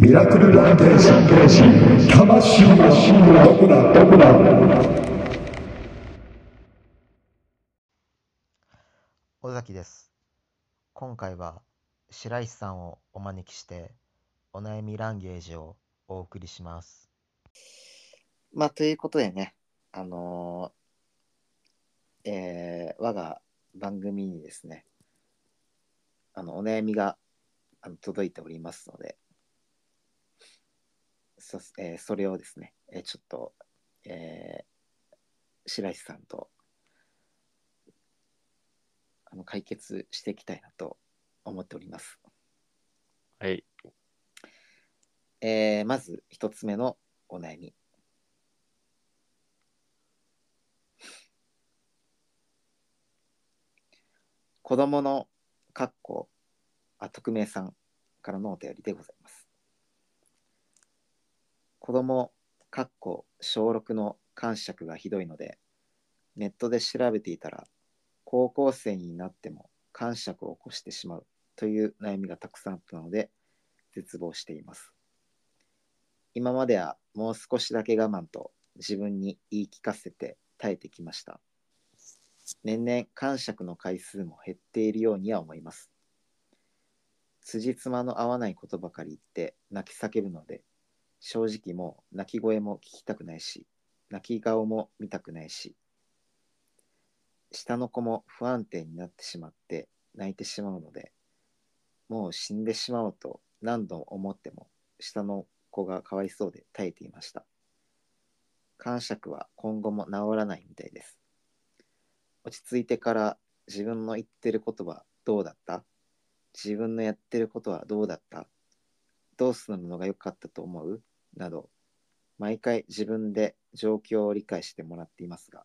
ミラクルランテージ魂はどこだどこだ尾崎です。今回は白石さんをお招きしてお悩みランゲージをお送りします。まあ、ということでね、あのーえー我が番組にですね、あの、お悩みが届いておりますので、そ,、えーそれをですね、えーちょっと、えー白石さんとあの解決していきたいなと思っております。はい。えーまず一つ目のお悩み。子供のかっこあ匿名さんからのお便りでございます。子供かっこ小6の感触がひどいのでネットで調べていたら高校生になっても感触を起こしてしまうという悩みがたくさんあったので絶望しています。今まではもう少しだけ我慢と自分に言い聞かせて耐えてきました。年々感触の回数も減っているようには思います。辻褄の合わないことばかり言って泣き叫ぶので、正直もう泣き声も聞きたくないし、泣き顔も見たくないし、下の子も不安定になってしまって泣いてしまうので、もう死んでしまおうと何度思っても下の子がかわいそうで耐えていました。感触は今後も治らないみたいです。落ち着いてから自分の言ってることはどうだった？自分のやってることはどうだった？どうするのが良かったと思う？など、毎回自分で状況を理解してもらっていますが、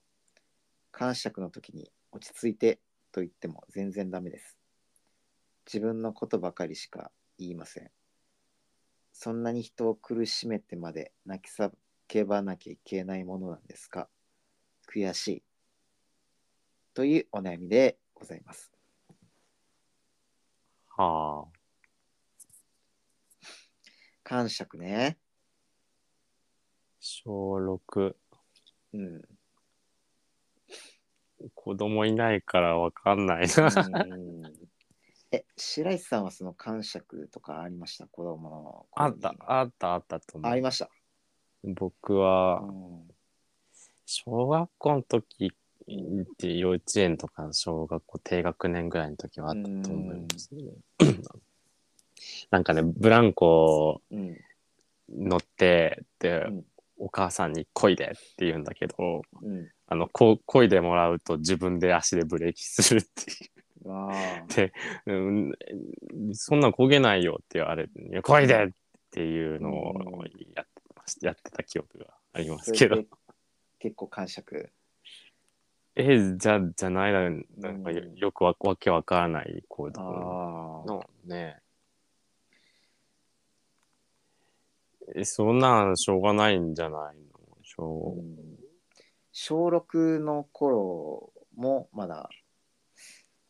感触の時に落ち着いてと言っても全然ダメです。自分のことばかりしか言いません。そんなに人を苦しめてまで泣き叫ばなきゃいけないものなんですか？悔しい。というお悩みでございます。はあ。感触ね。小6。うん。子供いないからわかんないな。うん え、白石さんはその感触とかありました？子供のあった、あった、あったと思う。ありました？僕はう、ん小学校の時って幼稚園とか小学校低学年ぐらいの時はあったと思いますね。なんかね、ブランコうん。乗って、で、うんお母さんに漕いでって言うんだけど、うん。あの、こ漕いでもらうと自分で足でブレーキするっていう。で、うん、そんなん焦げないよって言われて、いや漕いでっていうのをやってました、やってた記憶がありますけど結構感触？え、じゃ、じゃないな、なんかよくわわけわからない行動。のね。え、そんなんしょうがないんじゃないの？しょうん小6の頃もまだ、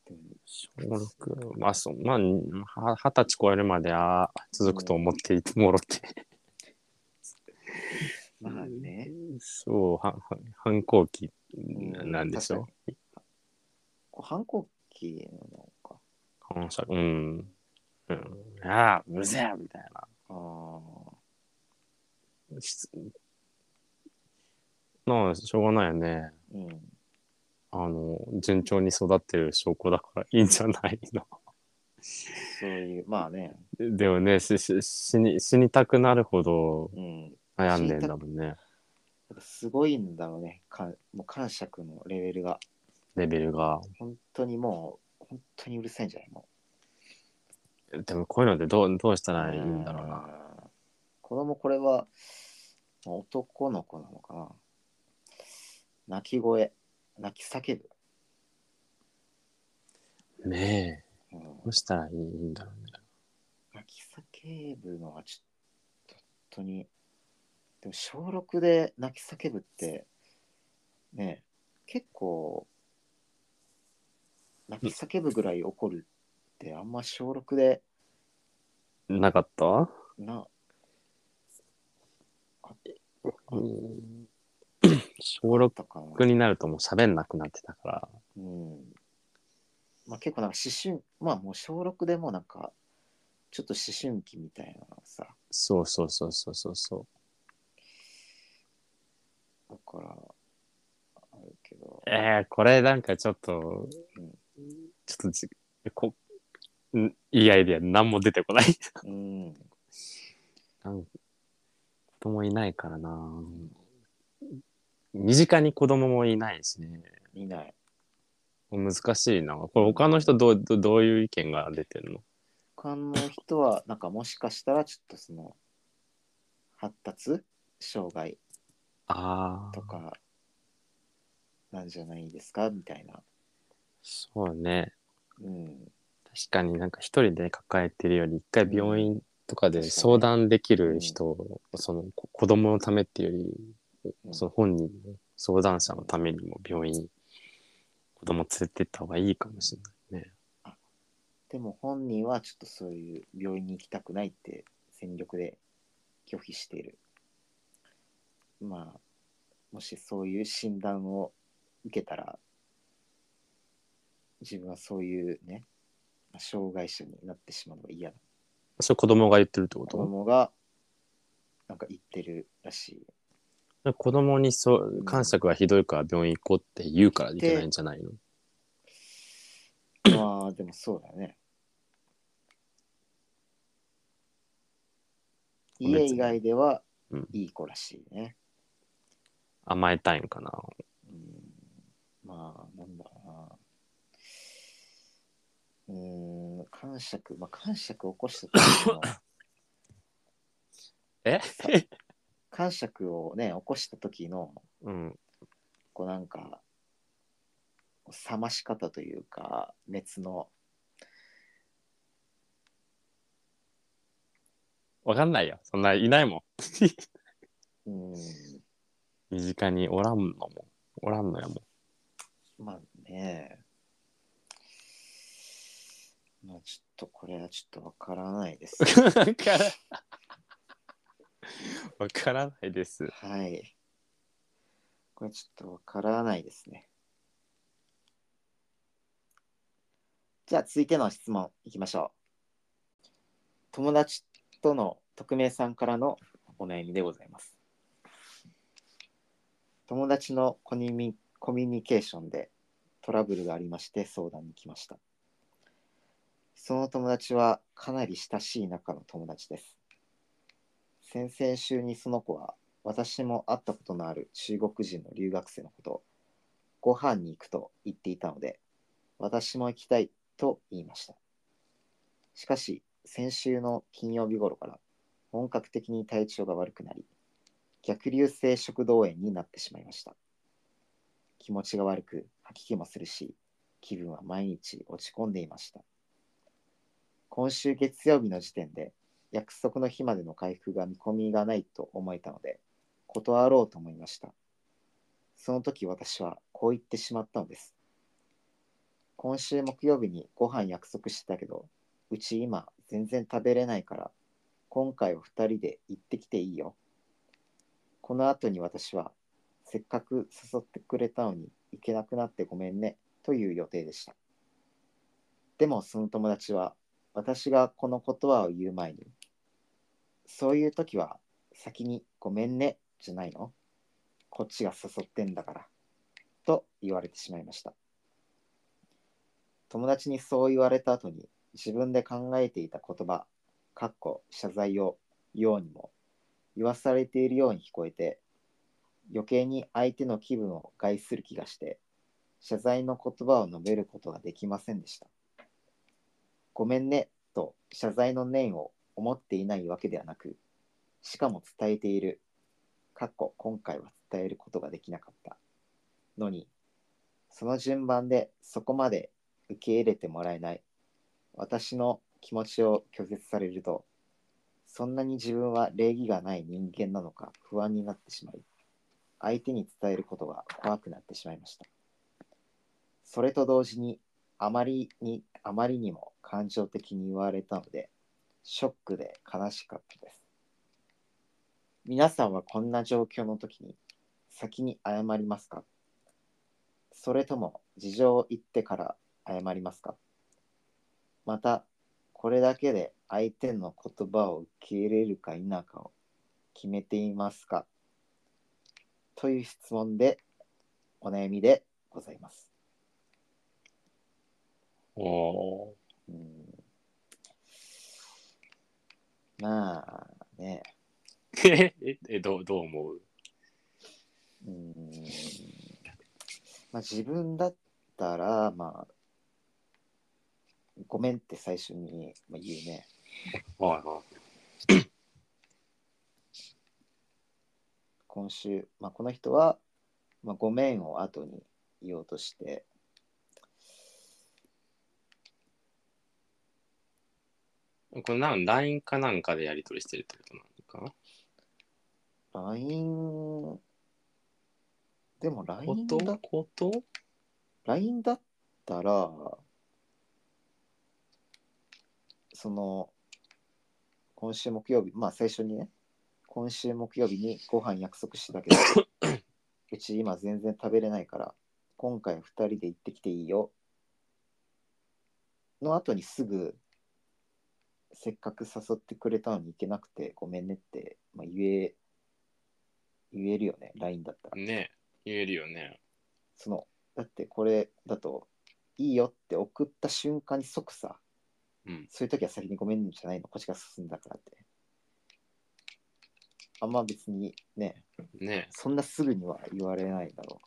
う、小6、まあ、そう、まあ、は二十歳超えるまでは続くと思っていてもろて。まあね。そう、はは反抗期んなんでしょ？反抗期なのか。反射うん。うん。ああ、うるせえみたいな。あしなあ、しょうがないよね。あ。うん。あの、順調に育ってる証拠だからいいんじゃないの？そういう、まあね。でもねしし死に、死にたくなるほどうん。悩んでんだもんね。すごいんだろうね。かもう感触のレベルが。レベルが。本当にもう、本当にうるさいんじゃない？もでもこういうのってどうどうしたう。らいいんだろうな。ん。子供これは男の子なのかな。泣き声、泣き叫ぶ。ねえ、うんどうしたらいいんだろうね。泣き叫ぶのはちょっと本当にでも小6で泣き叫ぶってね結構泣き叫ぶぐらい怒るってあんま小6でなかった？なうん小6とかな。になるともう喋んなくなってたから、うん。まあ結構なんか思春、まあもう小6でもなんか、ちょっと思春期みたいなさ、そうそうそうそうそうそう。だから、あるけど、えー、これなんかちょっと、うんちょっとじこんいいアイデア何も出てこない。うん。なん子供いないからな。身近に子供もいないしね。いない。難しいな。これ他の人どうどどういう意見が出てるの？他の人は、なんかもしかしたらちょっとその、発達障害とか、なんじゃないですか？みたいな。そうね。うん。確かになんか一人で抱えてるより一回病院とかで相談できる人、そのこ子供のためっていうより、うんその本人の相談者のためにも病院に子供連れてった方がいいかもしれないね。でも本人はちょっとそういう病院に行きたくないって全力で拒否している。まあ、もしそういう診断を受けたら、自分はそういうね、まあ障害者になってしまうのが嫌だ。それ子供が言ってるってこ子と供がなんか言ってるらしい。子供にそう感触がひどいから病院行こうって言うからいけないんじゃないの？まあ、でもそうだよね。家以外ではうんいい子らしいね。甘えたいんかな。うんまあ、なんだろうん、感触、まあ、感触を起こした時の、え？さ感触をね、起こした時の、うん。こうなんか、冷まし方というか、熱の、わかんないよ。そんないないもん。うん、身近におらんのも。おらんのやもん。まあね、まあちょっとこれはちょっとわからないです。わからわからないです。はい。これちょっとわからないですね。じゃあ続いての質問いきましょう。友達との匿名さんからのお悩みでございます。友達のコミュニコミュニケーションでトラブルがありまして相談に来ました。その友達はかなり親しい仲の友達です。先々週にその子は私も会ったことのある中国人の留学生のことをご飯に行くと言っていたので私も行きたいと言いました。しかし先週の金曜日頃から本格的に体調が悪くなり逆流性食道炎になってしまいました。気持ちが悪く吐き気もするし気分は毎日落ち込んでいました。今週月曜日の時点で約束の日までの回復が見込みがないと思えたので断ろうと思いました。その時私はこう言ってしまったのです。今週木曜日にご飯約束してたけどうち今全然食べれないから今回は2人で行ってきていいよ。この後に私はせっかく誘ってくれたのに行けなくなってごめんねという予定でした。でもその友達は私がこの言葉を言う前にそういう時は先にごめんねじゃないの？こっちが誘ってんだから。と言われてしまいました。友達にそう言われた後に自分で考えていた言葉、かっこ謝罪をようにも言わされているように聞こえて余計に相手の気分を害する気がして謝罪の言葉を述べることができませんでした。ごめんねと謝罪の念を思っていないわけではなく、しかも伝えている、かっこ今回は伝えることができなかったのに、その順番でそこまで受け入れてもらえない私の気持ちを拒絶されると、そんなに自分は礼儀がない人間なのか不安になってしまい、相手に伝えることが怖くなってしまいました。それと同時に、あまりに、あまりにも感情的に言われたので、ショックで悲しかったです。皆さんはこんな状況の時に先に謝りますか？それとも事情を言ってから謝りますか？また、これだけで相手の言葉を受け入れるか否かを決めていますか？という質問でお悩みでございます。おーうんまあね、え、ええどうどう思う？うんまあ、自分だったら、まあ、ごめんって最初にまあ言うね。はいはい。今週、まあ、この人は、まあ、ごめんを後に言おうとして、これなん LINE かなんかでやり取りしてるってことなのか？LINE、でもな LINE こと？だこと？LINE だったら、その、今週木曜日、まあ最初にね、今週木曜日にご飯約束したけど、うち今全然食べれないから、今回2人で行ってきていいよ。の後にすぐ、せっかく誘ってくれたのに行けなくてごめんねって、まあ、言え、言えるよね、LINE だったら。ね言えるよね。そのだってこれだといいよって送った瞬間に即さうん。そういう時は先にごめんじゃないのこっちが進んだからってあんま別にねねそんなすぐには言われないだろ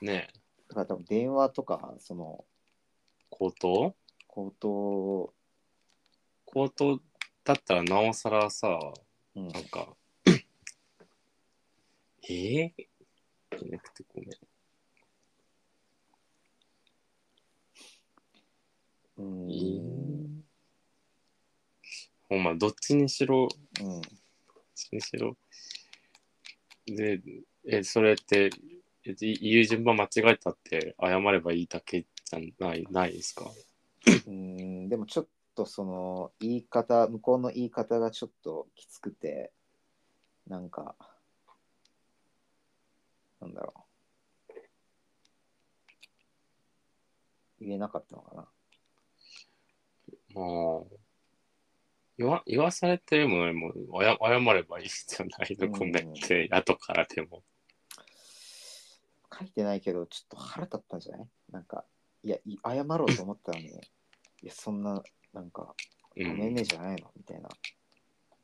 ねうだから多分電話とかその口頭？口頭口頭だったらなおさらさ、うん。なんか、えー、じゃなくてごめん。うん。えー？ほんま、どっちにしろ、うんどっちにしろ？で、え、それって、えい言う順番間違えたって謝ればいいだけじゃない、ないですか？うん。でもちょっとその言い方向こうの言い方がちょっときつくてなんかなんだろう。言えなかったのかな。まあ、言わ言わされても、もう謝謝ればいいじゃないの、うんごめんって、後からでも。書いてないけどちょっと腹立ったんじゃない？なんかいやい謝ろうと思ったのに。いやそんななんかうごめんん、ねじゃないのみたいな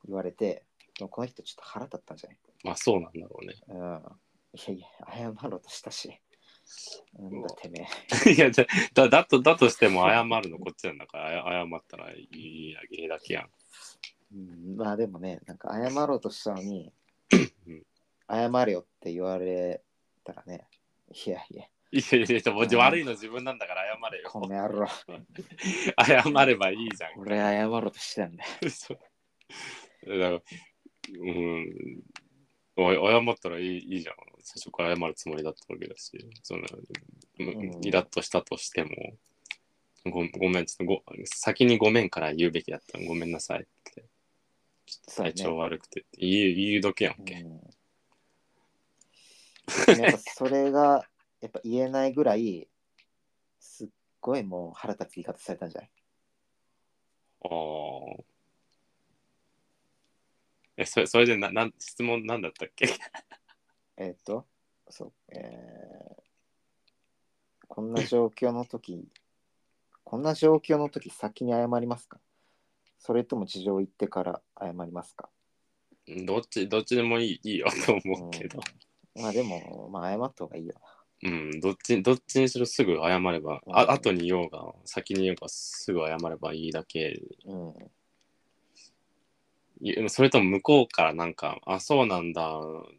言われてでもこの人ちょっと腹立ったんじゃない？まあそうなんだろうね。うん。いやいや謝ろうとしたし。なんだてめえ。いやだだだとだとしても謝るの こっちなんだからあや謝ったらいいだけだけやん。うん、まあでもね、なんか謝ろうとしたのにうん、謝れよって言われたらね、いやいや、いやいやいや、もう悪いの自分なんだから謝れよ。この野郎、謝ればいいじゃん。俺謝ろうとしてたんだよ。そうだから、うん、お謝ったらいいいいじゃん。最初から謝るつもりだったわけだし、その、んイラッとしたとしても、ごごめん、ちょっとご先にごめんから言うべきだったごめんなさいって。ちょっと体調悪くて言う、言うだけやんけ。うんそれがやっぱ言えないぐらい、すっごいもう腹立つ言い方されたんじゃない？ああ。え、それそれでななん質問なんだったっけ？えっ、と、そう、えーこんな状況の時、こんな状況の時先に謝りますか？それとも事情を言ってから謝りますか？どっち、どっちでもいいいいよと思うけど。うん。まあでも、まあ謝った方がいいようん、どっち、どっちにしろすぐ謝れば、うんあ後に言おうが、先に言おうが、すぐ謝ればいいだけ。な。うん。いそれとも向こうからなんか、あ、そうなんだ、うん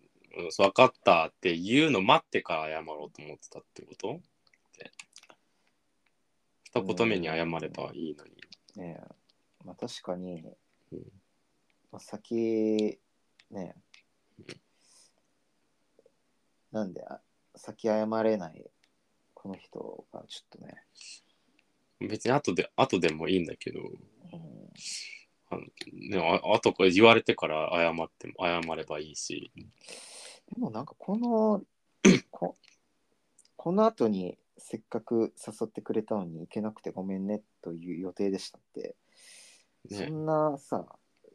分かったって言うの待ってから謝ろうと思ってたってこと？二言目に謝ればいいのに。ねえまあ確かに、うんまあ、先、ねえなんで、あ先謝れないこの人がちょっとね、別に後で、後でもいいんだけど、うん。あのね、ああとこれ言われてから謝っても謝ればいいし。でもなんかこの ここの後にせっかく誘ってくれたのに行けなくてごめんねという予定でしたって、ね。そんなさ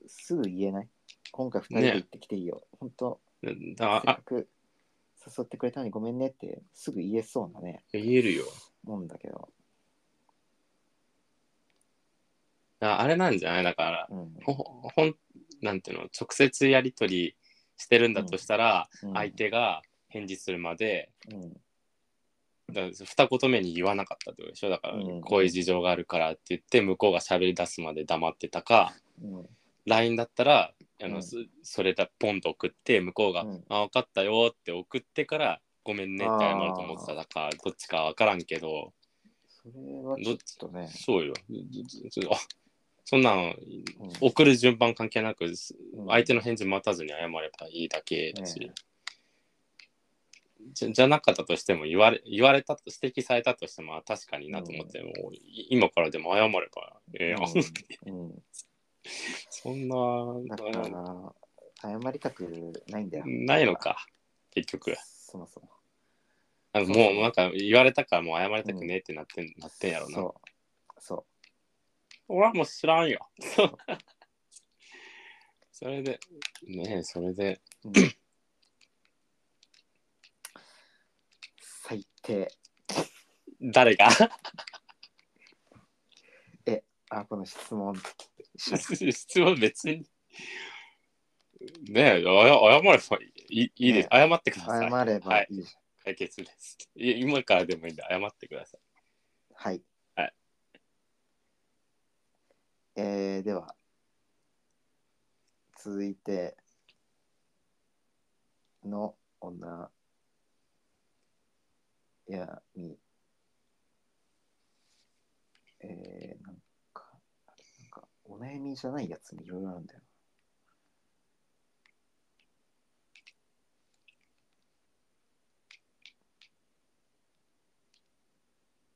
すぐ言えない？今回2人で行ってきていいよ、本当だせっあかく誘ってくれたのにごめんねってすぐ言えそうなね言えるよ。もんだけど、ああれなんじゃない？だから、うん。ほほん、なんていうの、直接やり取りしてるんだとしたら、うん。相手が返事するまで、うん。だ二言目に言わなかったってことでしょ？だから、うん。こういう事情があるからって言って、向こうが喋り出すまで黙ってたか、うん、LINE だったら、あの、うんそそれだポンと送って、向こうが、うん。あ、分かったよって送ってから、ごめんねって謝ると思ってただから、どっちか分からんけど、それはちょっとね、そうよ。あそんなん、うん。送る順番関係なく、相手の返事待たずに謝ればいいだけだし、ねじゃじゃなかったとしても言われ、言われたと、指摘されたとしても、あ確かになと思って、もうい今からでも謝ればええやん。うん。うん、そんな、だから謝りたくないんだよ。ないのか、結局。そもそも。あもうなんか言われたからもう謝りたくねえってなってん,、なってんやろな。そう。そ俺はもう知らんよ。う。それで、ねえ、それで、うん。最低。誰が？あこの質問。質問別に。ねえ、あや謝ればいいいいです、ね謝ってください。謝ればい。いじ解決です。い今からでもいいんで謝ってください。はい。はい。えー、では。続いて。の女。やみ。えー、悩みじゃないやつもいろいろあるんだよ。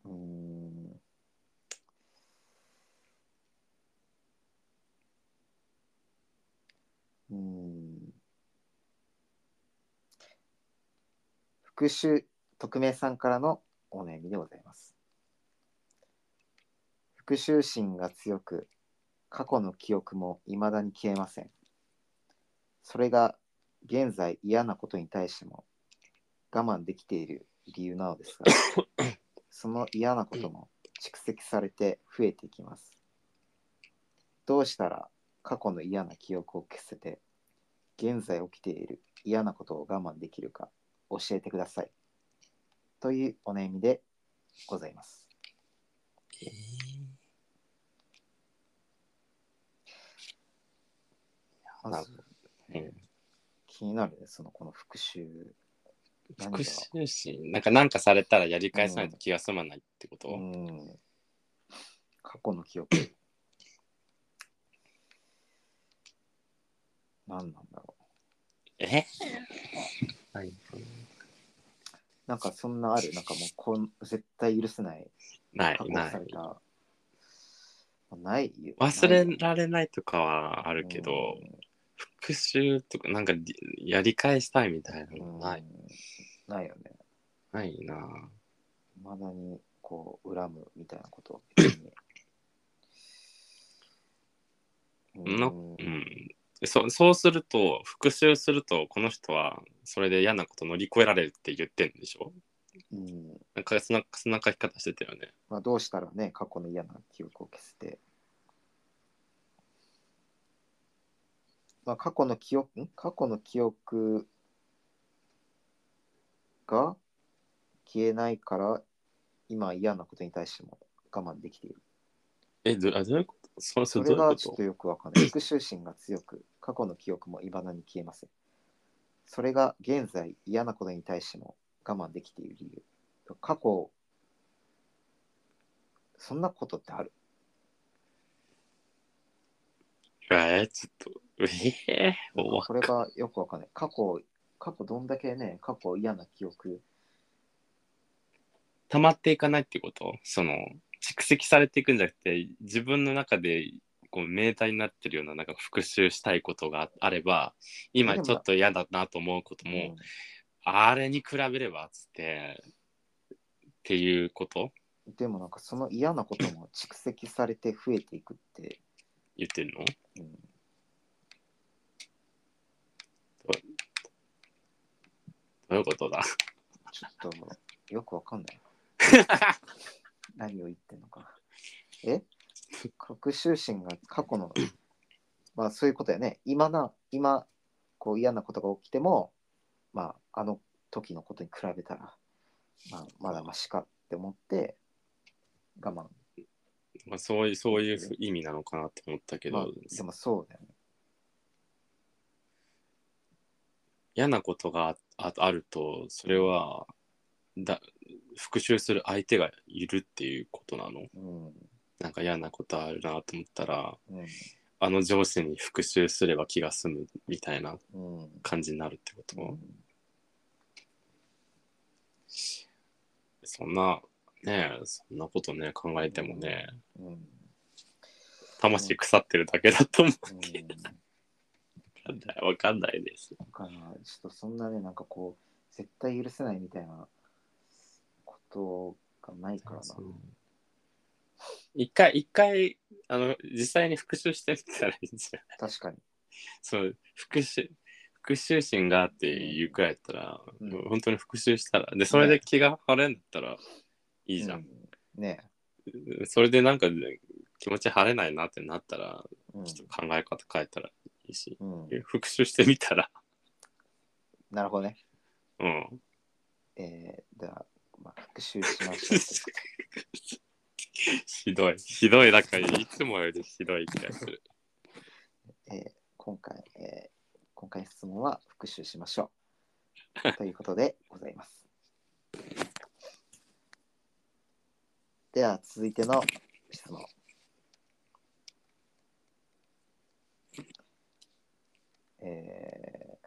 うん。うん。復讐匿名さんからのお悩みでございます。復讐心が強く、過去の記憶も未だに消えません。それが現在嫌なことに対しても我慢できている理由なのですが、その嫌なことも蓄積されて増えていきます。どうしたら過去の嫌な記憶を消せて、現在起きている嫌なことを我慢できるか教えてください。というお悩みでございます。まず、う。ん気になるね、そのこの復讐。復讐心なんかなんかされたらやり返さないと気が済まないってこと、うん。過去の記憶。何なんだろえ？はい、う。なんかそんなある、なんかもうこん絶対許せない。ないない。ないよ。忘れられないとかはあるけど、うん復讐とかなんかりやり返したいみたいなのない、うん。ないよね。ないな。まだにこう恨むみたいなことは。別に。なうん。うん。そそうすると復讐するとこの人はそれで嫌なこと乗り越えられるって言ってんでしょ？うん。なんかそんなそんな書き方してたよね。まあ、どうしたらね、過去の嫌な記憶を消せて。まあ、過去の記憶、ん？過去の記憶が消えないから、今嫌なことに対しても我慢できている。えどあどういうこと？それそそれがちょっとよくわかんない。復讐心が強く、過去の記憶も未だに消えません。それが現在嫌なことに対しても我慢できている理由。過去、そんなことってある？えー、ちょっとええー、おわこれがよくわかんない。過去、過去どんだけね、過去嫌な記憶。溜まっていかないってこと？その蓄積されていくんじゃなくて自分の中で構明体になってるようななんか復習したいことがあれば今ちょっと嫌だなと思うことも、うん。あれに比べればっつってっていうこと？でもなんかその嫌なことも蓄積されて増えていくって、言ってるの？うん、どういうことだちょっとよくわかんない。何を言ってんのかな。え？学習心が過去の、まあそういうことやね。今な、今、こう嫌なことが起きても、まああの時のことに比べたら、まあまだましかって思って、我慢。まあそういうそういう意味なのかなと思ったけど、まあでもそうだよね。嫌なことがああるとそれはだ復讐する相手がいるっていうことなの？うん。なんか嫌なことあるなと思ったらうん。あの上司に復讐すれば気が済むみたいなうん。感じになるってこと、うんそんなねえそんなことね考えてもねうん。魂腐ってるだけだと思ううんけどわかんないわかんないです。だからちょっとそんなね、なんかこう、絶対許せないみたいなことがないからな。一回一回あの実際に復讐してみたらいいんじゃない？確かに。そう。復讐復讐心があって言うくらいだったら、うん。もう本当に復讐したらでそれで気が晴れんだったらいいじゃん、うん。ね。それでなんか気持ち晴れないなってなったらえ。うん。ちょっと考え方変えたらいいし、うん、復讐してみたらなるほどね。うんえー、では、まあ、復習しましょ ひどいひどいなんかいつもよりひどい気がするう。えー今回、えー今回の質問は復習しましょう。ということでございます。では、続いての質問。え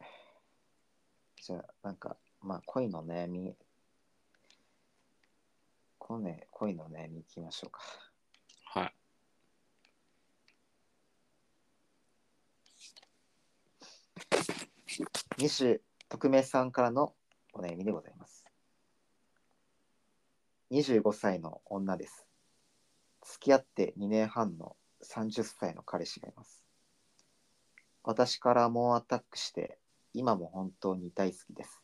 ー、じゃあ、なんか、まあ、恋の悩み、このね、恋の悩みいきましょうか。はい二種匿名さんからのお悩みでございます。25歳の女です。付き合って2年半の30歳の彼氏がいます。私から猛アタックして、今も本当に大好きです。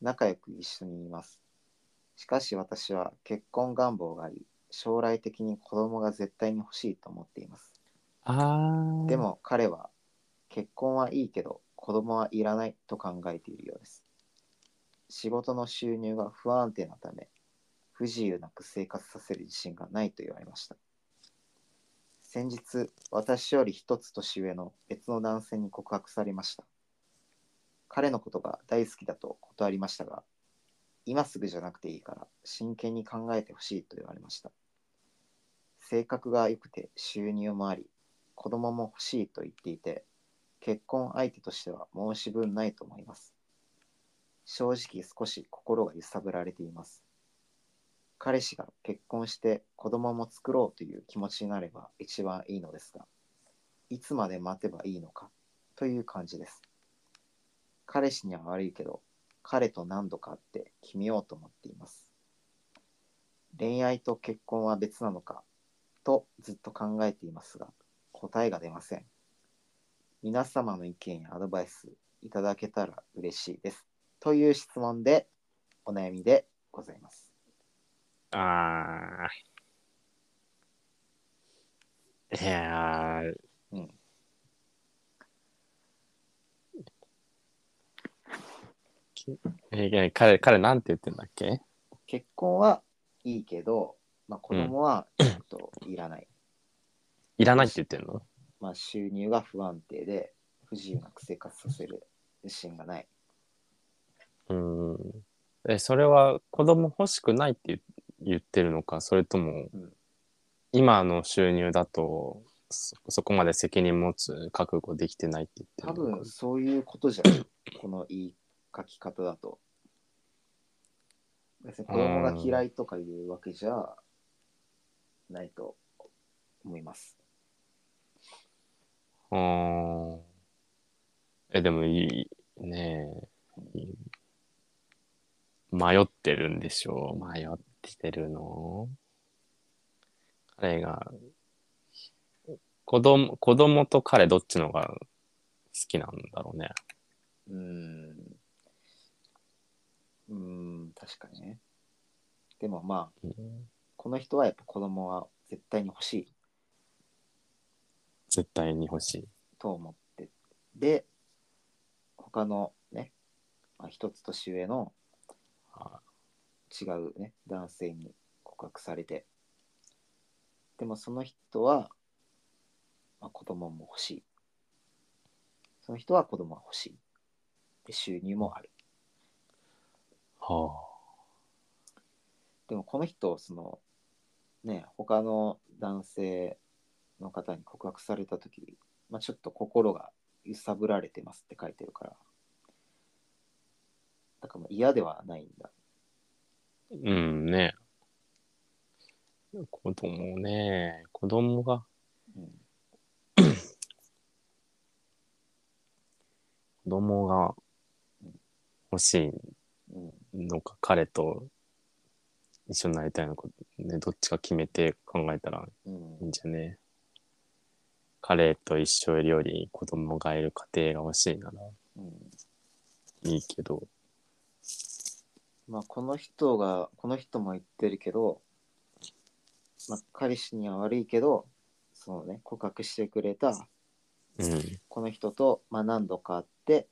仲良く一緒にいます。しかし私は結婚願望があり、将来的に子供が絶対に欲しいと思っています。あでも彼は結婚はいいけど子供はいらないと考えているようです。仕事の収入が不安定なため不自由なく生活させる自信がないと言われました。先日私より一つ年上の別の男性に告白されました。彼のことが大好きだと断りましたが今すぐじゃなくていいから真剣に考えてほしいと言われました。性格が良くて収入もあり子供も欲しいと言っていて、結婚相手としては申し分ないと思います。正直少し心が揺さぶられています。彼氏が結婚して子供も作ろうという気持ちになれば一番いいのですが、いつまで待てばいいのかという感じです。彼氏には悪いけど、彼と何度か会って決めようと思っています。恋愛と結婚は別なのかとずっと考えていますが、答えが出ません。皆様の意見やアドバイスいただけたら嬉しいです。という質問でお悩みでございます。あーいやーうん。えー彼彼なんて言ってんだっけ？結婚はいいけど、まあ、子供はちょっといらない。いらないって言ってんの？まあ、収入が不安定で不自由なく生活させる自信がない。うんえそれは子供欲しくないって言言ってるのかそれとも、うん今の収入だとそそこまで責任持つ覚悟できてないって言って多るのか分そういうことじゃない。この言い書き方だと。別に子供が嫌いとかいうわけじゃないと思います。ああ。え、でもいい、ねえ。迷ってるんでしょう。迷ってるの？彼が、子供、子供と彼どっちのが好きなんだろうね。うーん。うーん、確かにね。でもまあ、うんこの人はやっぱ子供は絶対に欲しい絶対に欲しい。と思って。で、他のね、まあ、一つ年上のあ違うね、男性に告白されて。でもその人は、まあ、子供も欲しい。その人は子供が欲しい。で、収入もある。はでもこの人、その、ね、他の男性の方に告白されたとき、まあ、ちょっと心が揺さぶられてますって書いてるから。だからもう嫌ではないんだ。あ。うんね。子供ね。子供が、うん。子供が欲しいうん。のか、彼と一緒になりたいのか、ね、どっちか決めて考えたらうんいいんじゃね彼と一緒より子供がいる家庭が欲しいならうん。いいけど、まあ、この人が、この人も言ってるけど、まあ、彼氏には悪いけど、そのね、告白してくれたうん。この人と、まあ、何度か会って、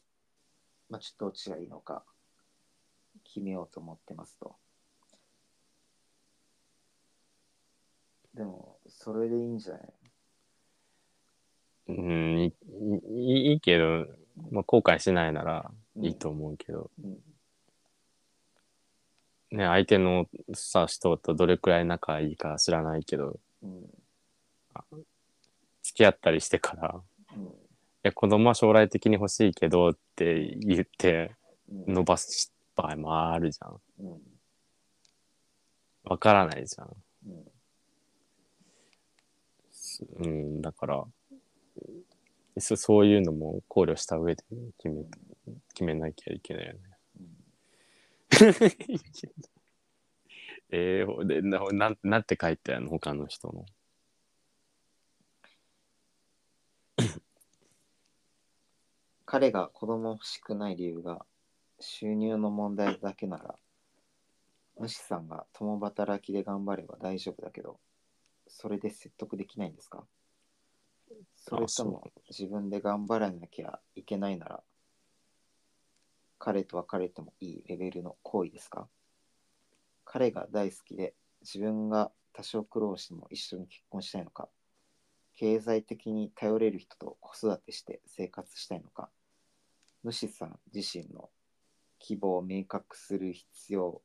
まあ、ちょっとどっちがいいのか決めようと思ってますと。でも、それでいいんじゃない？うん、いいいいけど、まあ、後悔しないならいいと思うけど、うん。ね、相手のさ、人とどれくらい仲いいか知らないけど、うん。付き合ったりしてから、うん。いや、子供は将来的に欲しいけどって言ってうん。伸ばす場合もあるじゃん。うん。わからないじゃん。うん。うん、だから、そそういうのも考慮した上で決め、決めなきゃいけないよね。えー、でななんなんて書いてあるの他の人の？彼が子供欲しくない理由が収入の問題だけなら、主さんが共働きで頑張れば大丈夫だけど、それで説得できないんですか？それとも自分で頑張らなきゃいけないなら、彼と別れてもいいレベルの行為ですか？彼が大好きで自分が多少苦労しても一緒に結婚したいのか？経済的に頼れる人と子育てして生活したいのか？主さん自身の希望を明確する必要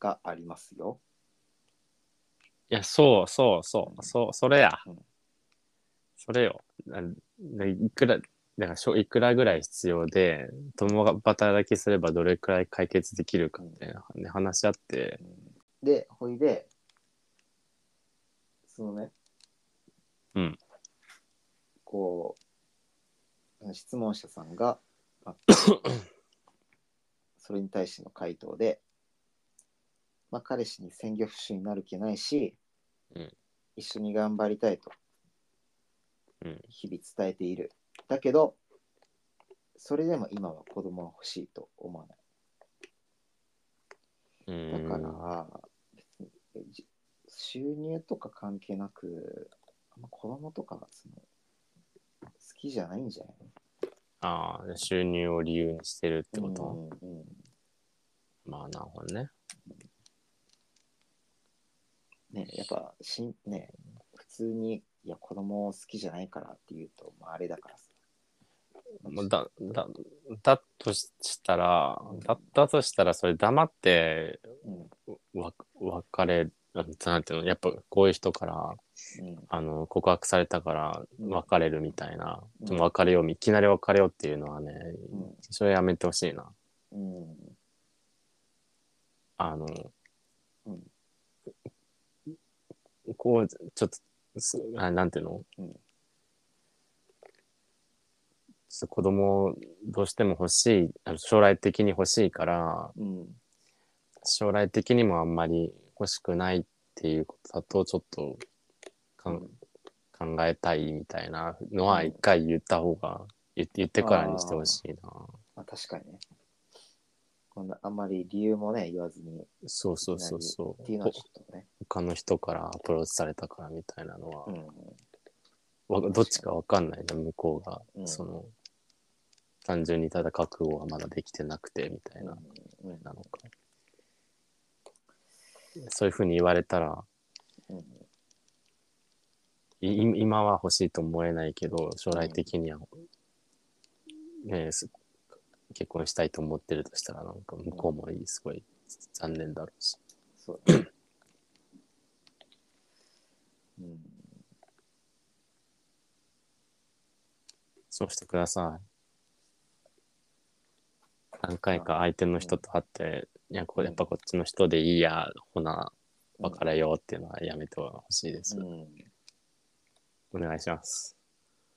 がありますよ。いや、そうそうそう、そう、それや。うんそれよ。いくら、だからしょいくらぐらい必要で、共働きすればどれくらい解決できるかって、ね、話し合って、で、ほいで、そのね、うん。こう、質問者さんが、まあ それに対しての回答で、まあ、彼氏に専業主婦になる気ないし、うん一緒に頑張りたいとうん。日々伝えている。だけど、それでも今は子供は欲しいと思わない。うんだから、別にじ収入とか関係なく、あんま子供とかその好きじゃないんじゃないああ、収入を理由にしてるってこと、のうんうんまあ、なるほどね。ね、やっぱしん、ね、普通に、いや、子供好きじゃないからって言うと、まあ、あれだからさ。まあだ、だ、だとしたら、だだとしたら、それ黙って、うん。わ、別れ、なんていうの、やっぱこういう人から、うん。あの、告白されたからうん。別れるみたいな、うん。でも別れよう、いきなり別れようっていうのはね、うん。それやめてほしいな。うん。あの、うん。こう、ちょっと、なんていうの、子供どうしても欲しいあの将来的に欲しいからうん。将来的にもあんまり欲しくないっていうことだとちょっとかん、考えたいみたいなのは一回言った方が言言ってからにしてほしいなまあ確かにね。こんなあんまり理由もね、言わずにそうそうそうそうっていうのはちょっとね。他の人からアプローチされたからみたいなのは、うん。わどっちかわかんないな向こうが、うんその単純にただ覚悟がまだできてなくてみたいな、うん。なのかそういうふうに言われたらうん。い今は欲しいと思えないけど将来的には、ね結婚したいと思ってるとしたらなんか向こうもいいすごい残念だろうしそうだね。うん。そうしてください何回か相手の人と会って、いやこれやっぱこっちの人でいいやほな別れようっていうのはやめてほしいです、うん。お願いします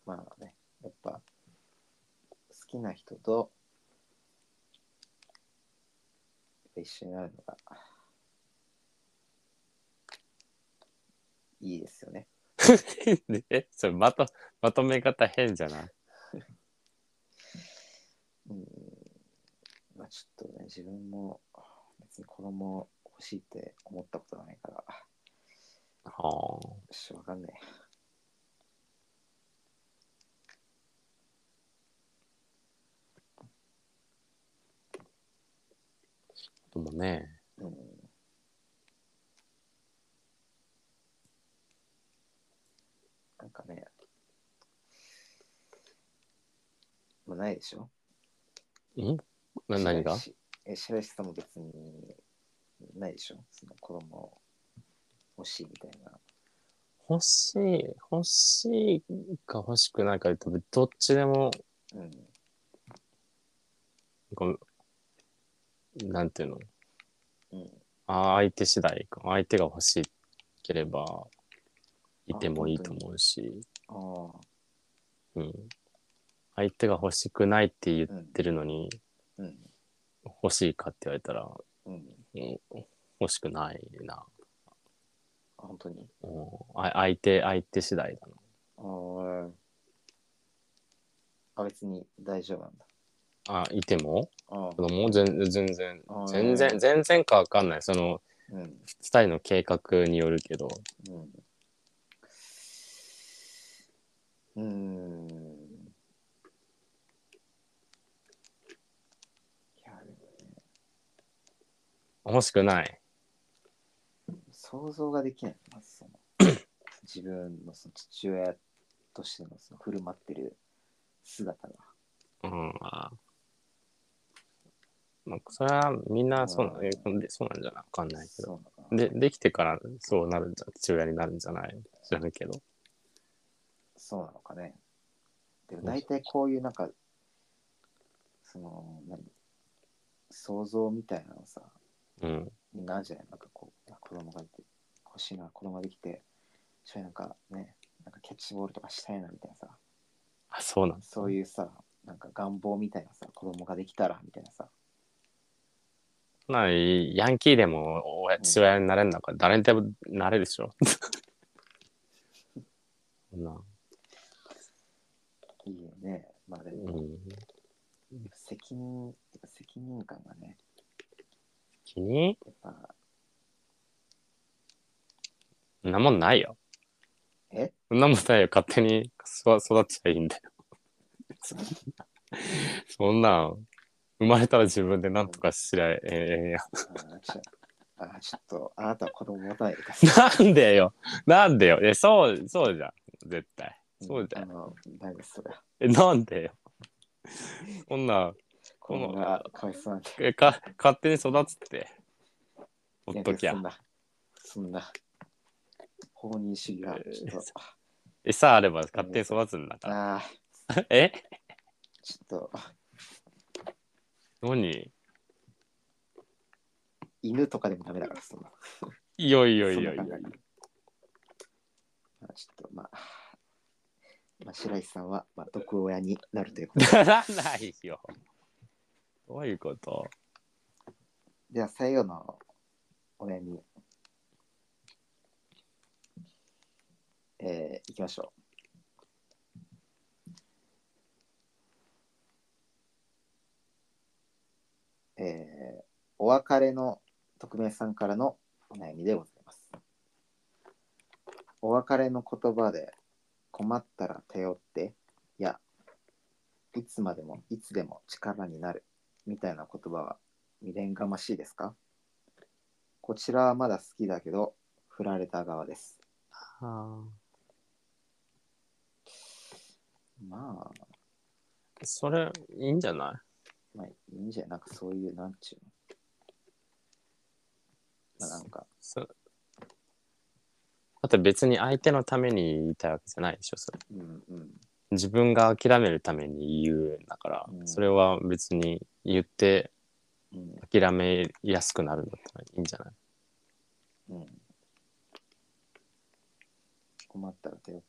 まあね、やっぱ、好きな人と一緒になるのがいいですよね。で えそれまとまとめ方変じゃない？うん。まあちょっとね、自分も別に子供欲しいって思ったことがないから、はあ。ちょっとわかんない。でもね。うん。なんかね、もうないでしょ？ん？な何が？え、白石さんも別にないでしょ？その子供欲しいみたいな。欲しい欲しいか欲しくないか言うとどっちでもうん。こうなんていうの？うん。あ相手次第か相手が欲しければいてもいいと思うし、ああ。うん、相手が欲しくないって言ってるのに、うん。欲しいかって言われたら、うん。うん、欲しくないな、あ本当に？うん、あ相手相手次第だなあーあ、別に大丈夫なんだ。あいても？ああ子供全全然あー全然全然かわかんないそのうん。2人の計画によるけどうん。うーん。いや、でもね、欲しくない。想像ができない。まずその 自分のその父親としてのその振る舞ってる姿が。うん。あなんかそれはみんなそうな,、うんえでそうなんじゃない。わかんないけど。そうなのかな。でできてからそうなるんじゃ父親になるんじゃない。知らないけどそうなのかね。でも大体こういうなんか、その、何？想像みたいなのさ、うん。みんなあるじゃないなんかこう、子供がいて、欲しいな、子供ができて、そういうなんかね、なんかキャッチボールとかしたいなみたいなさ、あそうなんそういうさ、なんか願望みたいなさ、子供ができたらみたいなさ、まあヤンキーでも親父親になれるんだから誰にでもなれるでしょ。そ んないいよね。まあでも、うん。責任、責任感がね、気にやっぱ、そんなもんないよ。え？そんなもんないよ。勝手に育育っちゃいいんだよ。そんな。ん生まれたら自分で何とかしりゃええやん。あちょあちょっと、あなたは子供持たないでください。なんでよ。なんでよ。えそうそうじゃん。絶対。そうだよあの、何ですそれ。えなんでよ。そんな子供がかわいそうなんで。えか勝手に育つって。ほっときゃ。そんな、そんな、放任主義は、ちょっと、餌あれば勝手に育つんだから。ああ、え？ちょっと、何？犬とかでもダメだから、そんな。いよいよいよいよそんな考えまあちょっと、まあ、まあ、白石さんは、まあ、毒親になるということで。ならないよ。どういうこと？では、最後のお悩み。えー、いきましょう。えー、お別れの匿名さんからのお悩みでございます。お別れの言葉で困ったら頼っていやいつまでもいつでも力になるみたいな言葉は未練がましいですか？こちらはまだ好きだけど振られた側です。まあ、それ、いいんじゃなまあいいんじゃない？なんかそういう、なんちゅうの？まあなんか、いそだって別に相手のために言いたいわけじゃないでしょ、それ。うんうん。自分が諦めるために言うんだから、うんそれは別に言ってうん諦めやすくなるんだったらいいんじゃない？うん。困ったら頼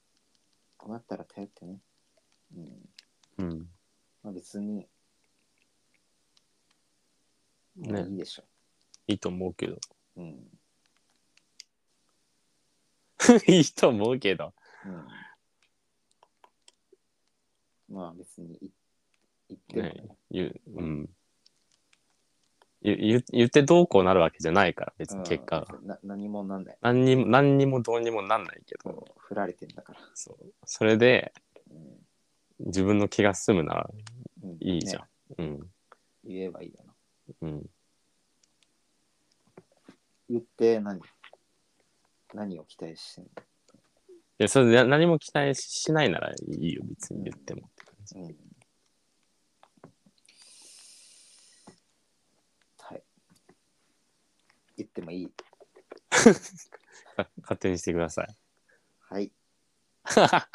困ったら頼ってね。うん。うん。まあ別に、まあねいいでしょ。いいと思うけど。うん。いいと思うけど。うん。まあ別にい言ってもねね、言う、うん。言言言ってどうこうなるわけじゃないから、別に結果が。うんな何もなんない。何にも、何にもどうにもなんないけど、もう振られてんだから。そう。それでうん自分の気が済むならうんいいじゃんね。うん。言えばいいよな。うん。言って何？何を期待してんの？いや、それで何も期待しないならいいよ、別に言ってもって感じ。うんはい。言ってもいい。か 勝手にしてください。はい。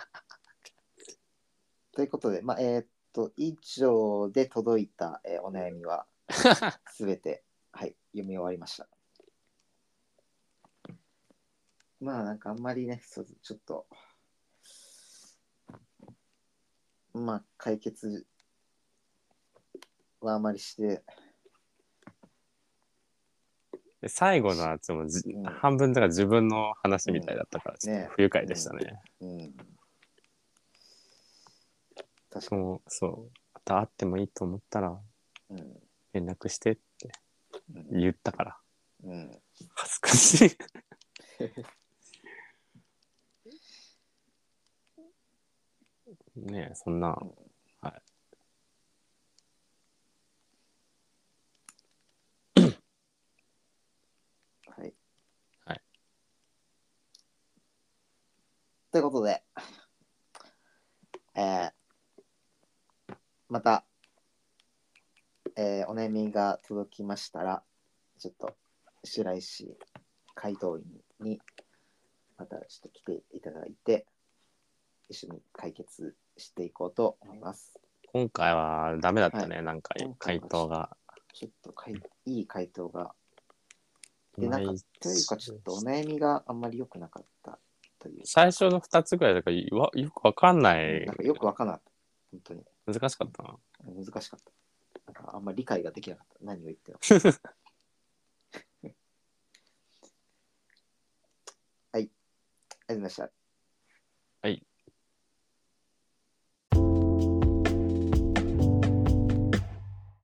ということで、まあ、えーっと、以上で届いた、えーお悩みは、すべて、はい、読み終わりました。まあ、なんかあんまりね、そうちょっと、まあ、解決はあまりして、で最後のやつもじ、うん半分だから自分の話みたいだったから、ちょっねと不愉快でしたね。うん。確かに。そう、そう。また会ってもいいと思ったらうん。連絡してってうん言ったから、うん。恥ずかしい。ねえ、そんな、はい。はい。はい。ということで、えー、また、えーお悩みが届きましたら、ちょっと白石回答員にまたちょっと来ていただいて、一緒に解決していこうと思います。今回はダメだったね、はなんか今回答が。ちょっとかいいい回答がで、なんか、というか、ちょっとお悩みがあんまり良くなかったというか。最初の2つぐらいだからよよくわかんないなんかよくわかんなかった。本当に。難しかったな。難しかった。なんかあんまり理解ができなかった。何を言っても。はい。ありがとうございました。はい。